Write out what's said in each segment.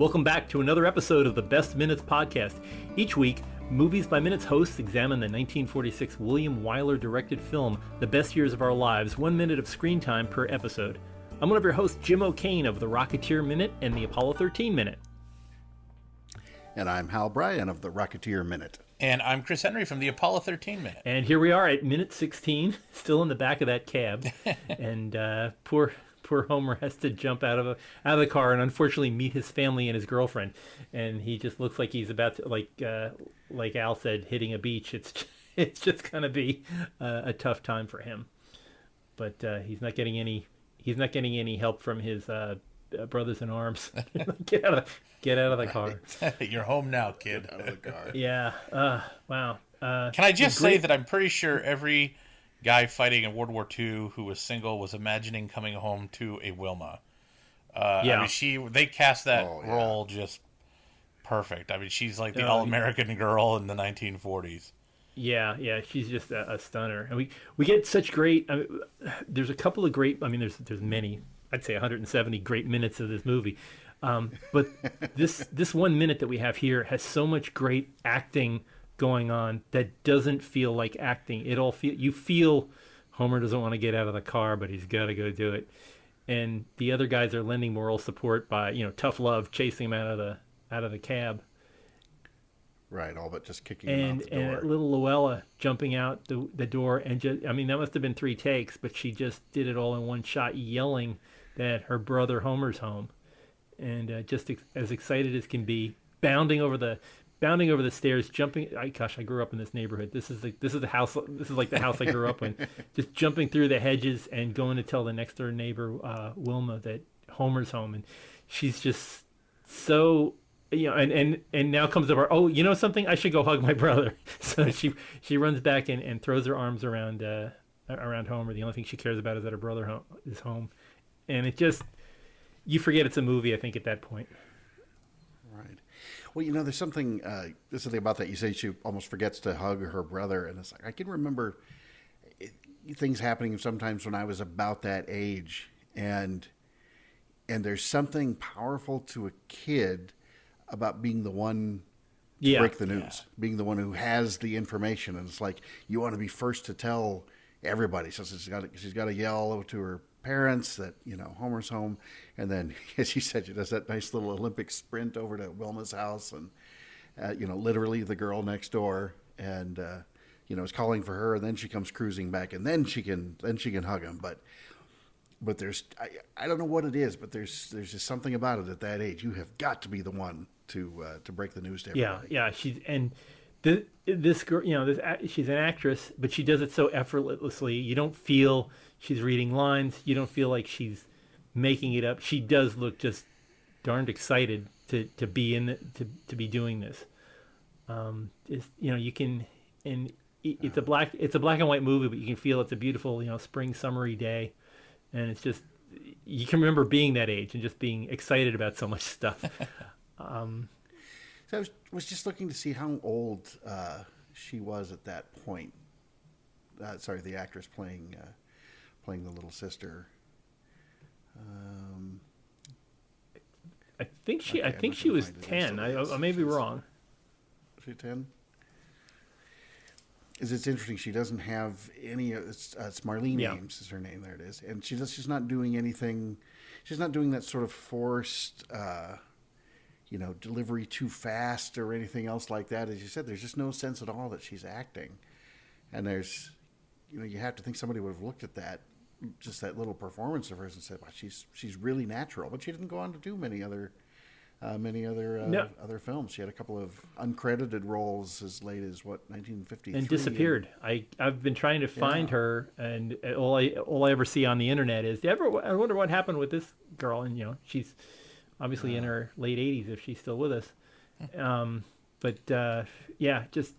Welcome back to another episode of the Best Minutes podcast. Each week, Movies by Minutes hosts examine the 1946 William Wyler directed film, The Best Years of Our Lives, one minute of screen time per episode. I'm one of your hosts, Jim O'Kane of the Rocketeer Minute and the Apollo 13 Minute. And I'm Hal Bryan of the Rocketeer Minute. And I'm Chris Henry from the Apollo 13 Minute. And here we are at minute 16, still in the back of that cab. and uh, poor poor Homer has to jump out of a, out of the car and unfortunately meet his family and his girlfriend, and he just looks like he's about to like uh, like Al said, hitting a beach. It's it's just gonna be uh, a tough time for him, but uh, he's not getting any he's not getting any help from his uh, uh, brothers in arms. get out of get out of the car. You're home now, kid. Out of the car. yeah. Uh, wow. Can I just say that I'm pretty sure every guy fighting in World War II who was single was imagining coming home to a Wilma. Uh, yeah, I mean, she they cast that oh, yeah. role just perfect. I mean, she's like the uh, all American girl in the 1940s. Yeah, yeah, she's just a, a, stunner, and we we get such great. I mean, there's a couple of great. I mean, there's there's many. I'd say 170 great minutes of this movie, um, but this this one minute that we have here has so much great acting going on that doesn't feel like acting. It all feel you feel Homer doesn't want to get out of the car, but he's got to go do it. And the other guys are lending moral support by you know tough love chasing him out of the out of the cab. Right, all but just kicking and, him out the door. And little Luella jumping out the, the door and just I mean that must have been three takes, but she just did it all in one shot, yelling that her brother Homer's home, and uh, just ex- as excited as can be, bounding over the bounding over the stairs, jumping. I, gosh, I grew up in this neighborhood. This is the this is the house. This is like the house I grew up in. Just jumping through the hedges and going to tell the next door neighbor uh, Wilma that Homer's home, and she's just so you know. And and and now comes over. Oh, you know something? I should go hug my brother. so she she runs back and, and throws her arms around uh, around Homer. The only thing she cares about is that her brother home, is home, and it just you forget it's a movie. I think at that point. Well, you know, there's something. Uh, there's something about that. You say she almost forgets to hug her brother, and it's like I can remember it, things happening sometimes when I was about that age, and and there's something powerful to a kid about being the one to yeah. break the news, yeah. being the one who has the information, and it's like you want to be first to tell everybody. So she's got to, she's got to yell to her parents that you know Homer's home, and then as she said, she does that nice little Olympic sprint over to Wilma's house, and uh, you know literally the girl next door, and uh, you know is calling for her, and then she comes cruising back, and then she can then she can hug him, but. But there's, I, I don't know what it is, but there's there's just something about it at that age. You have got to be the one to uh, to break the news to everybody. Yeah, yeah. She and the, this girl, you know, this she's an actress, but she does it so effortlessly. You don't feel she's reading lines. You don't feel like she's making it up. She does look just darned excited to, to be in the, to to be doing this. Um, it's, you know, you can and it's a black it's a black and white movie, but you can feel it's a beautiful you know spring summery day, and it's just you can remember being that age and just being excited about so much stuff. um, so I was, was, just looking to see how old uh, she was at that point. Uh, sorry, the actress playing uh, playing the little sister. Um, I think she. Okay, I think she was ten. I, I may be wrong. She ten. Is it's interesting? She doesn't have any. It's, uh, it's Marlene yeah. Aames is her name. There it is, and she does, she's not doing anything. She's not doing that sort of forced, uh, you know, delivery too fast or anything else like that. As you said, there's just no sense at all that she's acting, and there's, you know, you have to think somebody would have looked at that just that little performance of hers and said, "Wow, she's she's really natural." But she didn't go on to do many other uh, many other uh, no. other films. She had a couple of uncredited roles as late as what 1953 and disappeared. And, I I've been trying to find yeah. her, and all I all I ever see on the internet is, ever I wonder what happened with this girl, and you know she's obviously uh, in her late 80s if she's still with us. Hmm. Um, but uh, yeah, just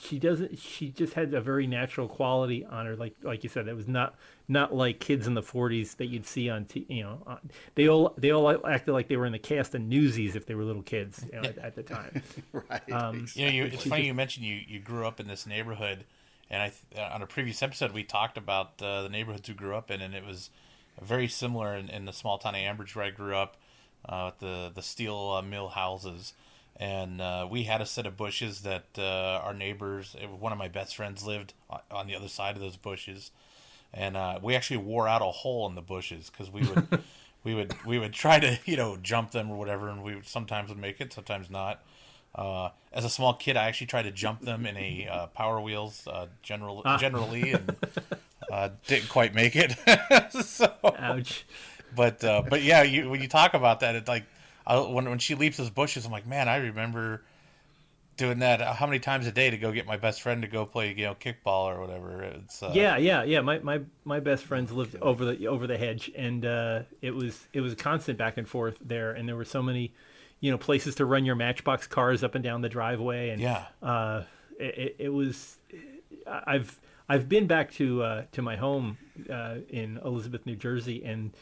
she doesn't she just had a very natural quality on her like like you said it was not not like kids in the 40s that you'd see on t- you know on, they all they all acted like they were in the cast of newsies if they were little kids you know, at, at, the time right um, you know you, it's funny you mentioned you you grew up in this neighborhood and i uh, on a previous episode we talked about uh, the neighborhoods you grew up in and it was very similar in, in the small town of ambridge where i grew up uh, the the steel uh, mill houses, and uh, we had a set of bushes that uh, our neighbors, one of my best friends, lived on the other side of those bushes, and uh, we actually wore out a hole in the bushes because we would. we would we would try to you know jump them or whatever, and we would, sometimes would make it, sometimes not. Uh, as a small kid, I actually tried to jump them in a uh, Power Wheels uh, general, ah. generally, and uh, didn't quite make it. so, Ouch. But uh, but yeah, you, when you talk about that, it's like I, when when she leaps those bushes, I'm like, man, I remember doing that how many times a day to go get my best friend to go play you know kickball or whatever it's uh... yeah yeah yeah my, my my best friends lived over the over the hedge and uh, it was it was constant back and forth there and there were so many you know places to run your matchbox cars up and down the driveway and yeah uh, it, it was i've i've been back to uh, to my home uh, in elizabeth new jersey and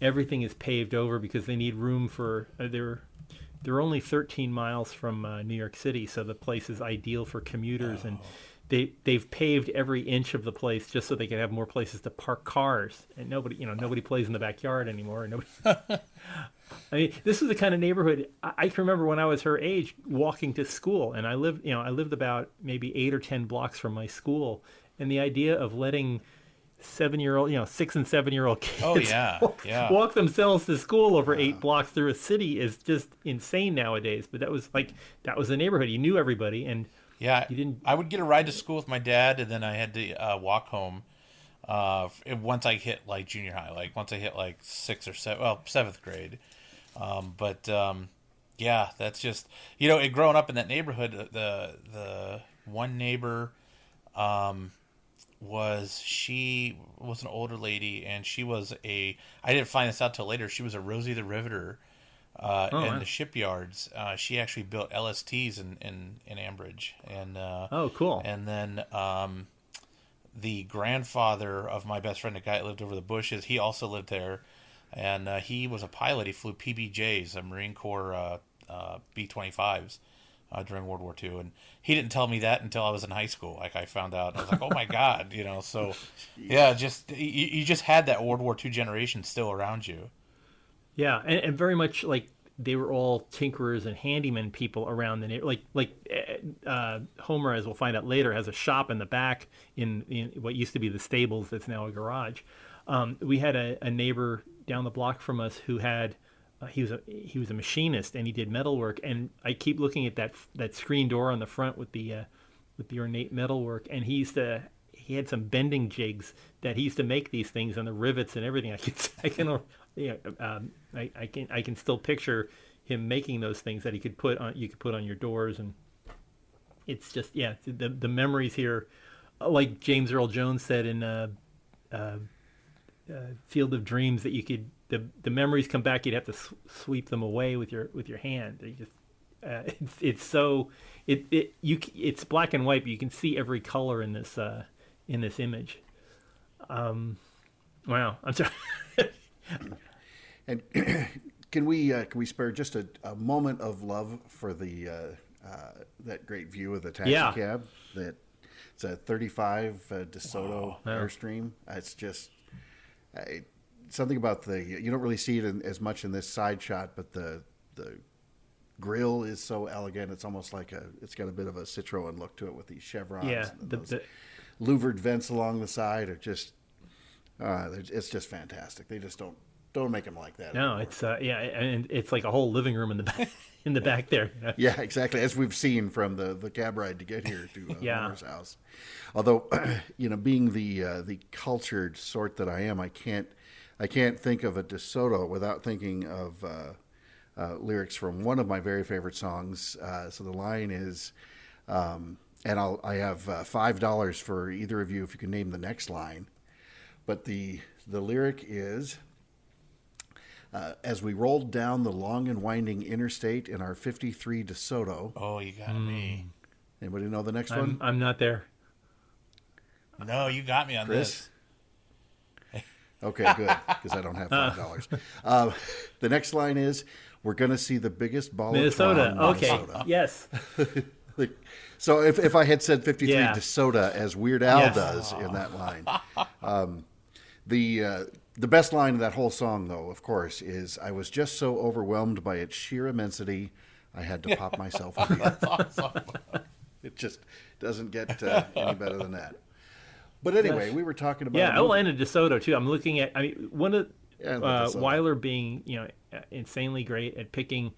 everything is paved over because they need room for uh, they're they're only 13 miles from uh, New York City, so the place is ideal for commuters, oh. and they they've paved every inch of the place just so they can have more places to park cars. And nobody, you know, nobody plays in the backyard anymore. and Nobody. I mean, this is the kind of neighborhood I, I can remember when I was her age, walking to school, and I lived, you know, I lived about maybe eight or ten blocks from my school, and the idea of letting seven year old, you know, six and seven year old kids oh, yeah, walk, yeah. walk themselves to school over eight blocks through a city is just insane nowadays. But that was like, that was the neighborhood. You knew everybody. And yeah, you didn't. I would get a ride to school with my dad, and then I had to uh, walk home. Uh, once I hit like junior high, like once I hit like sixth or seven, well, seventh grade. Um, but um, yeah, that's just you know, it, growing up in that neighborhood, the the one neighbor, um, was she was an older lady and she was a I didn't find this out till later she was a Rosie the Riveter uh, oh, in wow. the shipyards. Uh, she actually built LSTs in in, in Ambridge. And uh, oh cool. and then um, the grandfather of my best friend the guy that lived over the bushes he also lived there. And uh, he was a pilot. He flew PBJs a Marine Corps uh, uh, B twenty fives uh, during World War II, and he didn't tell me that until I was in high school. Like I found out, I was like, "Oh my god," you know. So, yeah, just you, you just had that World War II generation still around you. Yeah, and, and very much like they were all tinkerers and handyman people around the neighborhood. like like eh, uh, Homer, as we'll find out later, has a shop in the back in, in what used to be the stables that's now a garage. Um, we had a, a, neighbor down the block from us who had uh, he was a he was a machinist and he did metal work and I keep looking at that that screen door on the front with the uh, with the ornate metal work and he used to he had some bending jigs that he used to make these things and the rivets and everything. I can I can yeah um, I, I can I can still picture him making those things that he could put on you could put on your doors. And it's just yeah the the memories here like James Earl Jones said in uh, uh, uh, Field of Dreams that you could the the memories come back, you'd have to sw- sweep them away with your with your hand. You just uh, it's it's so it it you it's black and white, but you can see every color in this uh, in this image. Um, wow, I'm sorry. and can we uh, can we spare just a, a moment of love for the uh, uh, that great view of the taxi yeah. cab that it's a 35 uh, DeSoto wow. Airstream. It's just. I, something about the you don't really see it in, as much in this side shot, but the the grill is so elegant. It's almost like a it's got a bit of a Citroen look to it with these chevrons. Yeah, the, the, louvered vents along the side are just uh, it's just fantastic. They just don't don't make them like that. No, anymore. it's uh, yeah, and it's like a whole living room in the back in the back there. You know? Yeah, exactly. As we've seen from the the cab ride to get here to uh, yeah. house. Although, you know, being the uh, the cultured sort that I am, I can't I can't think of a DeSoto without thinking of uh, uh, lyrics from one of my very favorite songs. Uh, so the line is, um, and I'll, I have uh, five dollars for either of you if you can name the next line. But the the lyric is. Uh, as we rolled down the long and winding interstate in our 53 DeSoto. Oh, you got mm. me. Anybody know the next I'm, one? I'm not there. No, you got me on Chris? this. Okay, good, because I don't have five dollars. Uh, the next line is, "We're going to see the biggest ball Minnesota. of okay, Minnesota. yes. so if, if I had said fifty three yeah. DeSoda as Weird Al yes. does in that line, um, the uh, the best line of that whole song, though, of course, is "I was just so overwhelmed by its sheer immensity, I had to pop myself." awesome. it just doesn't get uh, any better than that. But anyway, we were talking about yeah. Oh, and a DeSoto too. I'm looking at. I mean, one of yeah, uh, Wyler being you know insanely great at picking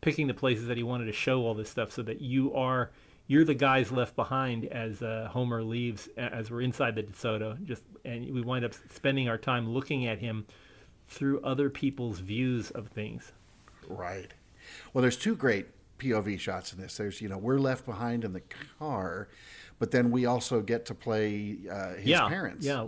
picking the places that he wanted to show all this stuff, so that you are you're the guys left behind as uh, Homer leaves, as we're inside the DeSoto. Just and we wind up spending our time looking at him through other people's views of things. Right. Well, there's two great POV shots in this. There's you know we're left behind in the car, but then we also get to play uh, his yeah, parents. Yeah.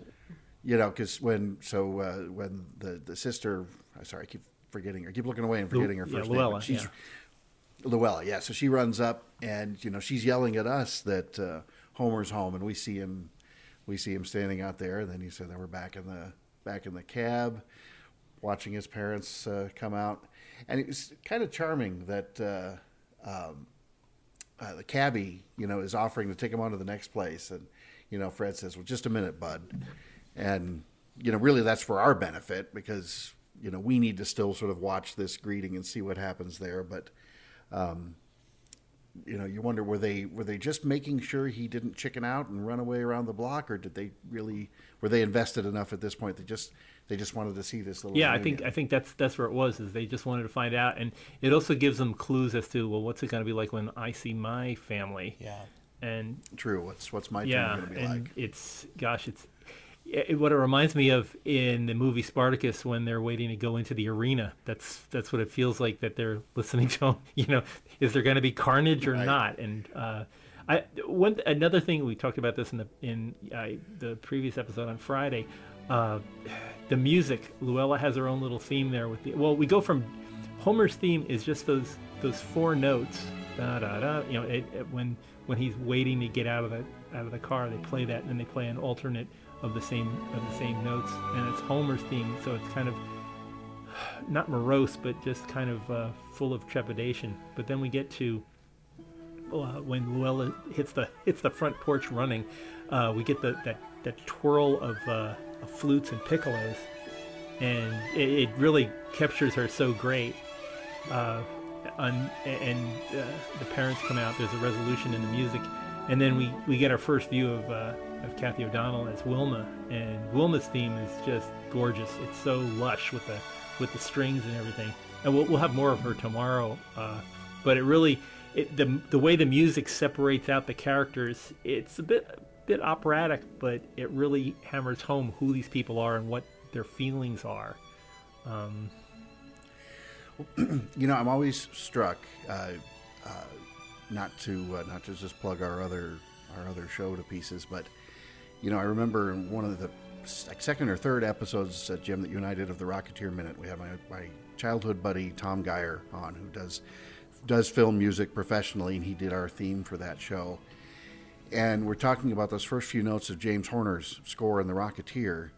You know, because when so uh, when the the sister, I'm sorry, I keep forgetting her. I keep looking away and forgetting her first yeah, Luella, name. She's yeah. Luella, yeah. So she runs up and you know she's yelling at us that uh, Homer's home, and we see him, we see him standing out there, and then he said, that we're back in the back in the cab, watching his parents uh, come out," and it was kind of charming that uh, um, uh, the cabbie, you know, is offering to take him on to the next place, and you know, Fred says, "Well, just a minute, bud," and you know, really that's for our benefit because you know we need to still sort of watch this greeting and see what happens there, but. Um, you know, you wonder were they were they just making sure he didn't chicken out and run away around the block, or did they really were they invested enough at this point that just they just wanted to see this little? Yeah, I think I think that's that's where it was. Is they just wanted to find out, and it also gives them clues as to well, what's it going to be like when I see my family? Yeah, and true. What's what's my yeah, going to be and like? It's gosh, it's it, what it reminds me of in the movie Spartacus when they're waiting to go into the arena. That's that's what it feels like that they're listening to. You know, is there going to be carnage or right. not? And uh, I one another thing we talked about this in the in uh, the previous episode on Friday. Uh, the music, Luella has her own little theme there with the. Well, we go from Homer's theme is just those those four notes. Da, da, da, you know, it, it, when when he's waiting to get out of the out of the car, they play that, and then they play an alternate of the same of the same notes, and it's Homer's theme, so it's kind of not morose, but just kind of uh, full of trepidation. But then we get to uh, when Luella hits the hits the front porch running, uh, we get the that that twirl of, uh, of flutes and piccolos, and it, it, really captures her so great. Uh, and uh, the parents come out. There's a resolution in the music, and then we, we get our first view of of Cathy O'Donnell as Wilma, and Wilma's theme is just gorgeous. It's so lush with the with the strings and everything. And we'll, we'll have more of her tomorrow. Uh, but it really, it, the the way the music separates out the characters, it's a bit bit operatic, but it really hammers home who these people are and what their feelings are. Um, you know, I'm always struck. Uh, uh, not to uh, not to just plug our other our other show to pieces, but you know, I remember one of the second or third episodes, uh, Jim, that you and I did of the Rocketeer Minute. We had my, my childhood buddy Tom Geyer on, who does does film music professionally, and he did our theme for that show. And we're talking about those first few notes of James Horner's score in The Rocketeer,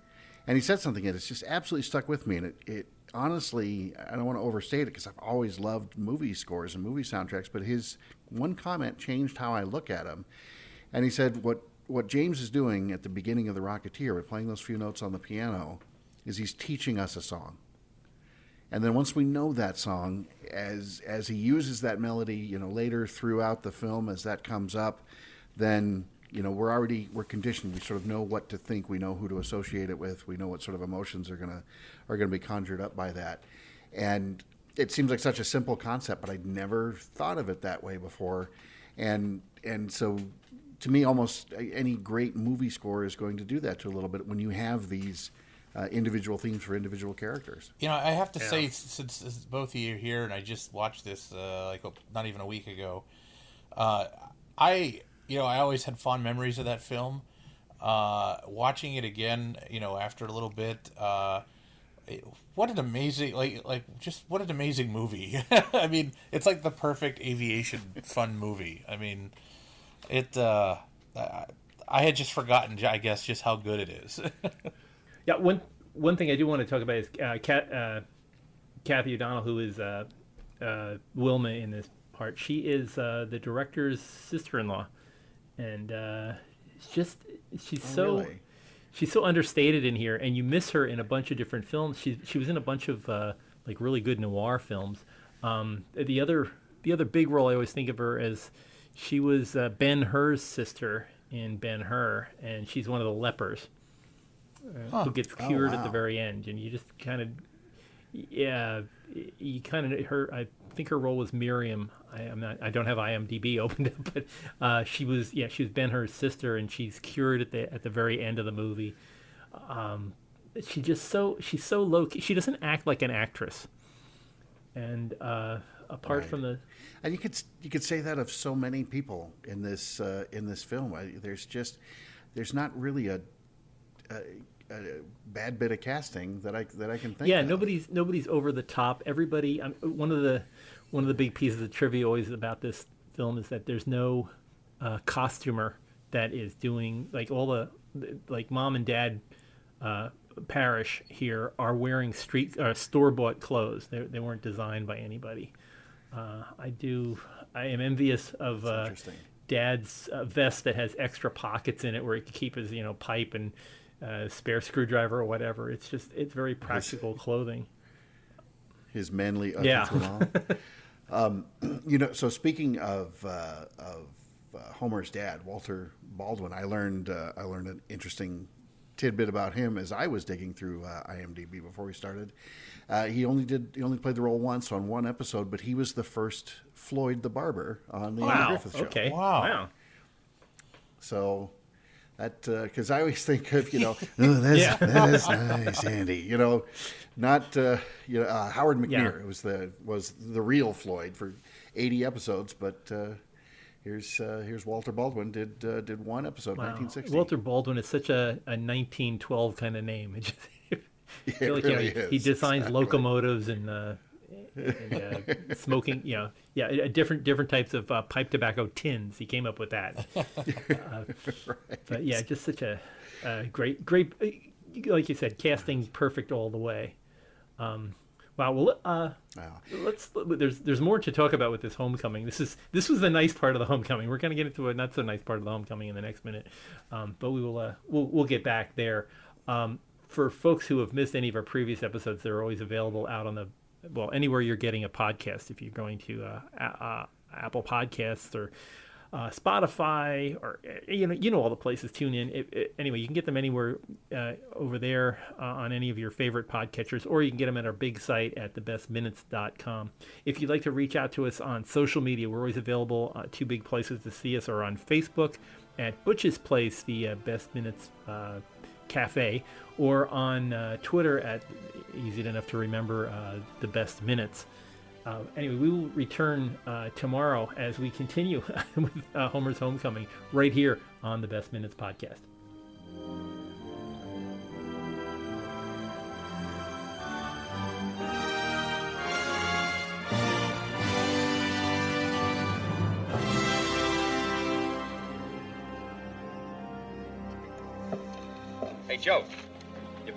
and he said something that has just absolutely stuck with me. And it, it honestly, I don't want to overstate it because I've always loved movie scores and movie soundtracks, but his one comment changed how I look at them. And he said, "What what James is doing at the beginning of The Rocketeer, with playing those few notes on the piano, is he's teaching us a song. And then once we know that song, as as he uses that melody, you know, later throughout the film, as that comes up, then you know we're already we're conditioned. We sort of know what to think. We know who to associate it with. We know what sort of emotions are gonna are gonna be conjured up by that. And it seems like such a simple concept, but I'd never thought of it that way before. And and so to me, almost any great movie score is going to do that to a little bit when you have these uh, individual themes for individual characters. You know, I have to yeah. say, since, both of you are here, and I just watched this uh, like not even a week ago, uh, I you know I always had fond memories of that film. Uh, watching it again, you know, after a little bit, uh, what an amazing like like just what an amazing movie. I mean, it's like the perfect aviation fun movie. I mean it uh, I had just forgotten, I guess, just how good it is. yeah, one one thing I do want to talk about is uh, Kat, uh, Cathy O'Donnell, who is uh, uh, Wilma in this part. She is uh, the director's sister-in-law, and uh, just she's oh, so really? she's so understated in here, and you miss her in a bunch of different films. She she was in a bunch of uh, like really good noir films. Um, the other the other big role I always think of her as she was uh, Ben Hur's sister in Ben Hur, and she's one of the lepers uh, huh. who gets oh, cured oh, wow. at the very end, and you just kind of yeah, you kind of her. I think her role was Miriam. I, am not. I don't have IMDb opened up, but uh, she was. Yeah, she was Ben Hur's sister, and she's cured at the at the very end of the movie. Um, she just so she's so low. Key. She doesn't act like an actress, and uh, apart right. from the, and you could you could say that of so many people in this uh, in this film. I, there's just there's not really a, a a bad bit of casting that I that I can think. Yeah, of. nobody's nobody's over the top. Everybody. Um, one of the one of the big pieces of trivia always about this film is that there's no uh, costumer that is doing like all the like mom and dad uh, Parrish here are wearing street uh, store bought clothes. They they weren't designed by anybody. Uh, I do. I am envious of uh, dad's uh, vest that has extra pockets in it where he can keep his you know pipe and uh, spare screwdriver or whatever. It's just it's very practical his, clothing. His manly yeah. um, you know, so speaking of uh, of uh, Homer's dad, Walter Baldwin, I learned uh, I learned an interesting tidbit about him as I was digging through uh, IMDb before we started. Uh, he only did he only played the role once on one episode, but he was the first Floyd the barber on the wow. Andy Griffith Show. Okay, wow. wow. So that because uh, I always think of you know oh, that's yeah. that is nice Andy you know not uh, you know uh, Howard McNear yeah. was the was the real Floyd for 80 episodes but uh, here's uh, here's Walter Baldwin did uh, did one episode wow. 1960 Walter Baldwin is such a, a 1912 kind of name it just, like, really you know, he, he, designs exactly. locomotives and and, uh, smoking, you know, yeah, different different types of uh, pipe tobacco tins. He came up with that. Uh, right. But yeah, just such a great, great, uh, like you said, casting perfect all the way. Um, wow. Well, uh, wow. let's. There's there's more to talk about with this homecoming. This is this was the nice part of the homecoming. We're gonna get into a not so nice part of the homecoming in the next minute, um, but we will uh, we'll we'll get back there. Um, for folks who have missed any of our previous episodes, they're always available out on the well anywhere you're getting a podcast. If you're going to uh, uh, Apple Podcasts or uh, Spotify or uh, you know you know all the places. Tune in. It, it, anyway, you can get them anywhere uh, over there uh, on any of your favorite podcatchers, or you can get them at our big site at thebestminutes.com. If you'd like to reach out to us on social media, we're always available. Uh, two big places to see us are on Facebook at Butch's Place, the uh, Best Minutes Cafe, or on uh, Twitter at easy enough to remember uh, the best minutes. Uh, anyway, we will return uh, tomorrow as we continue with uh, Homer's Homecoming right here on the Best Minutes podcast.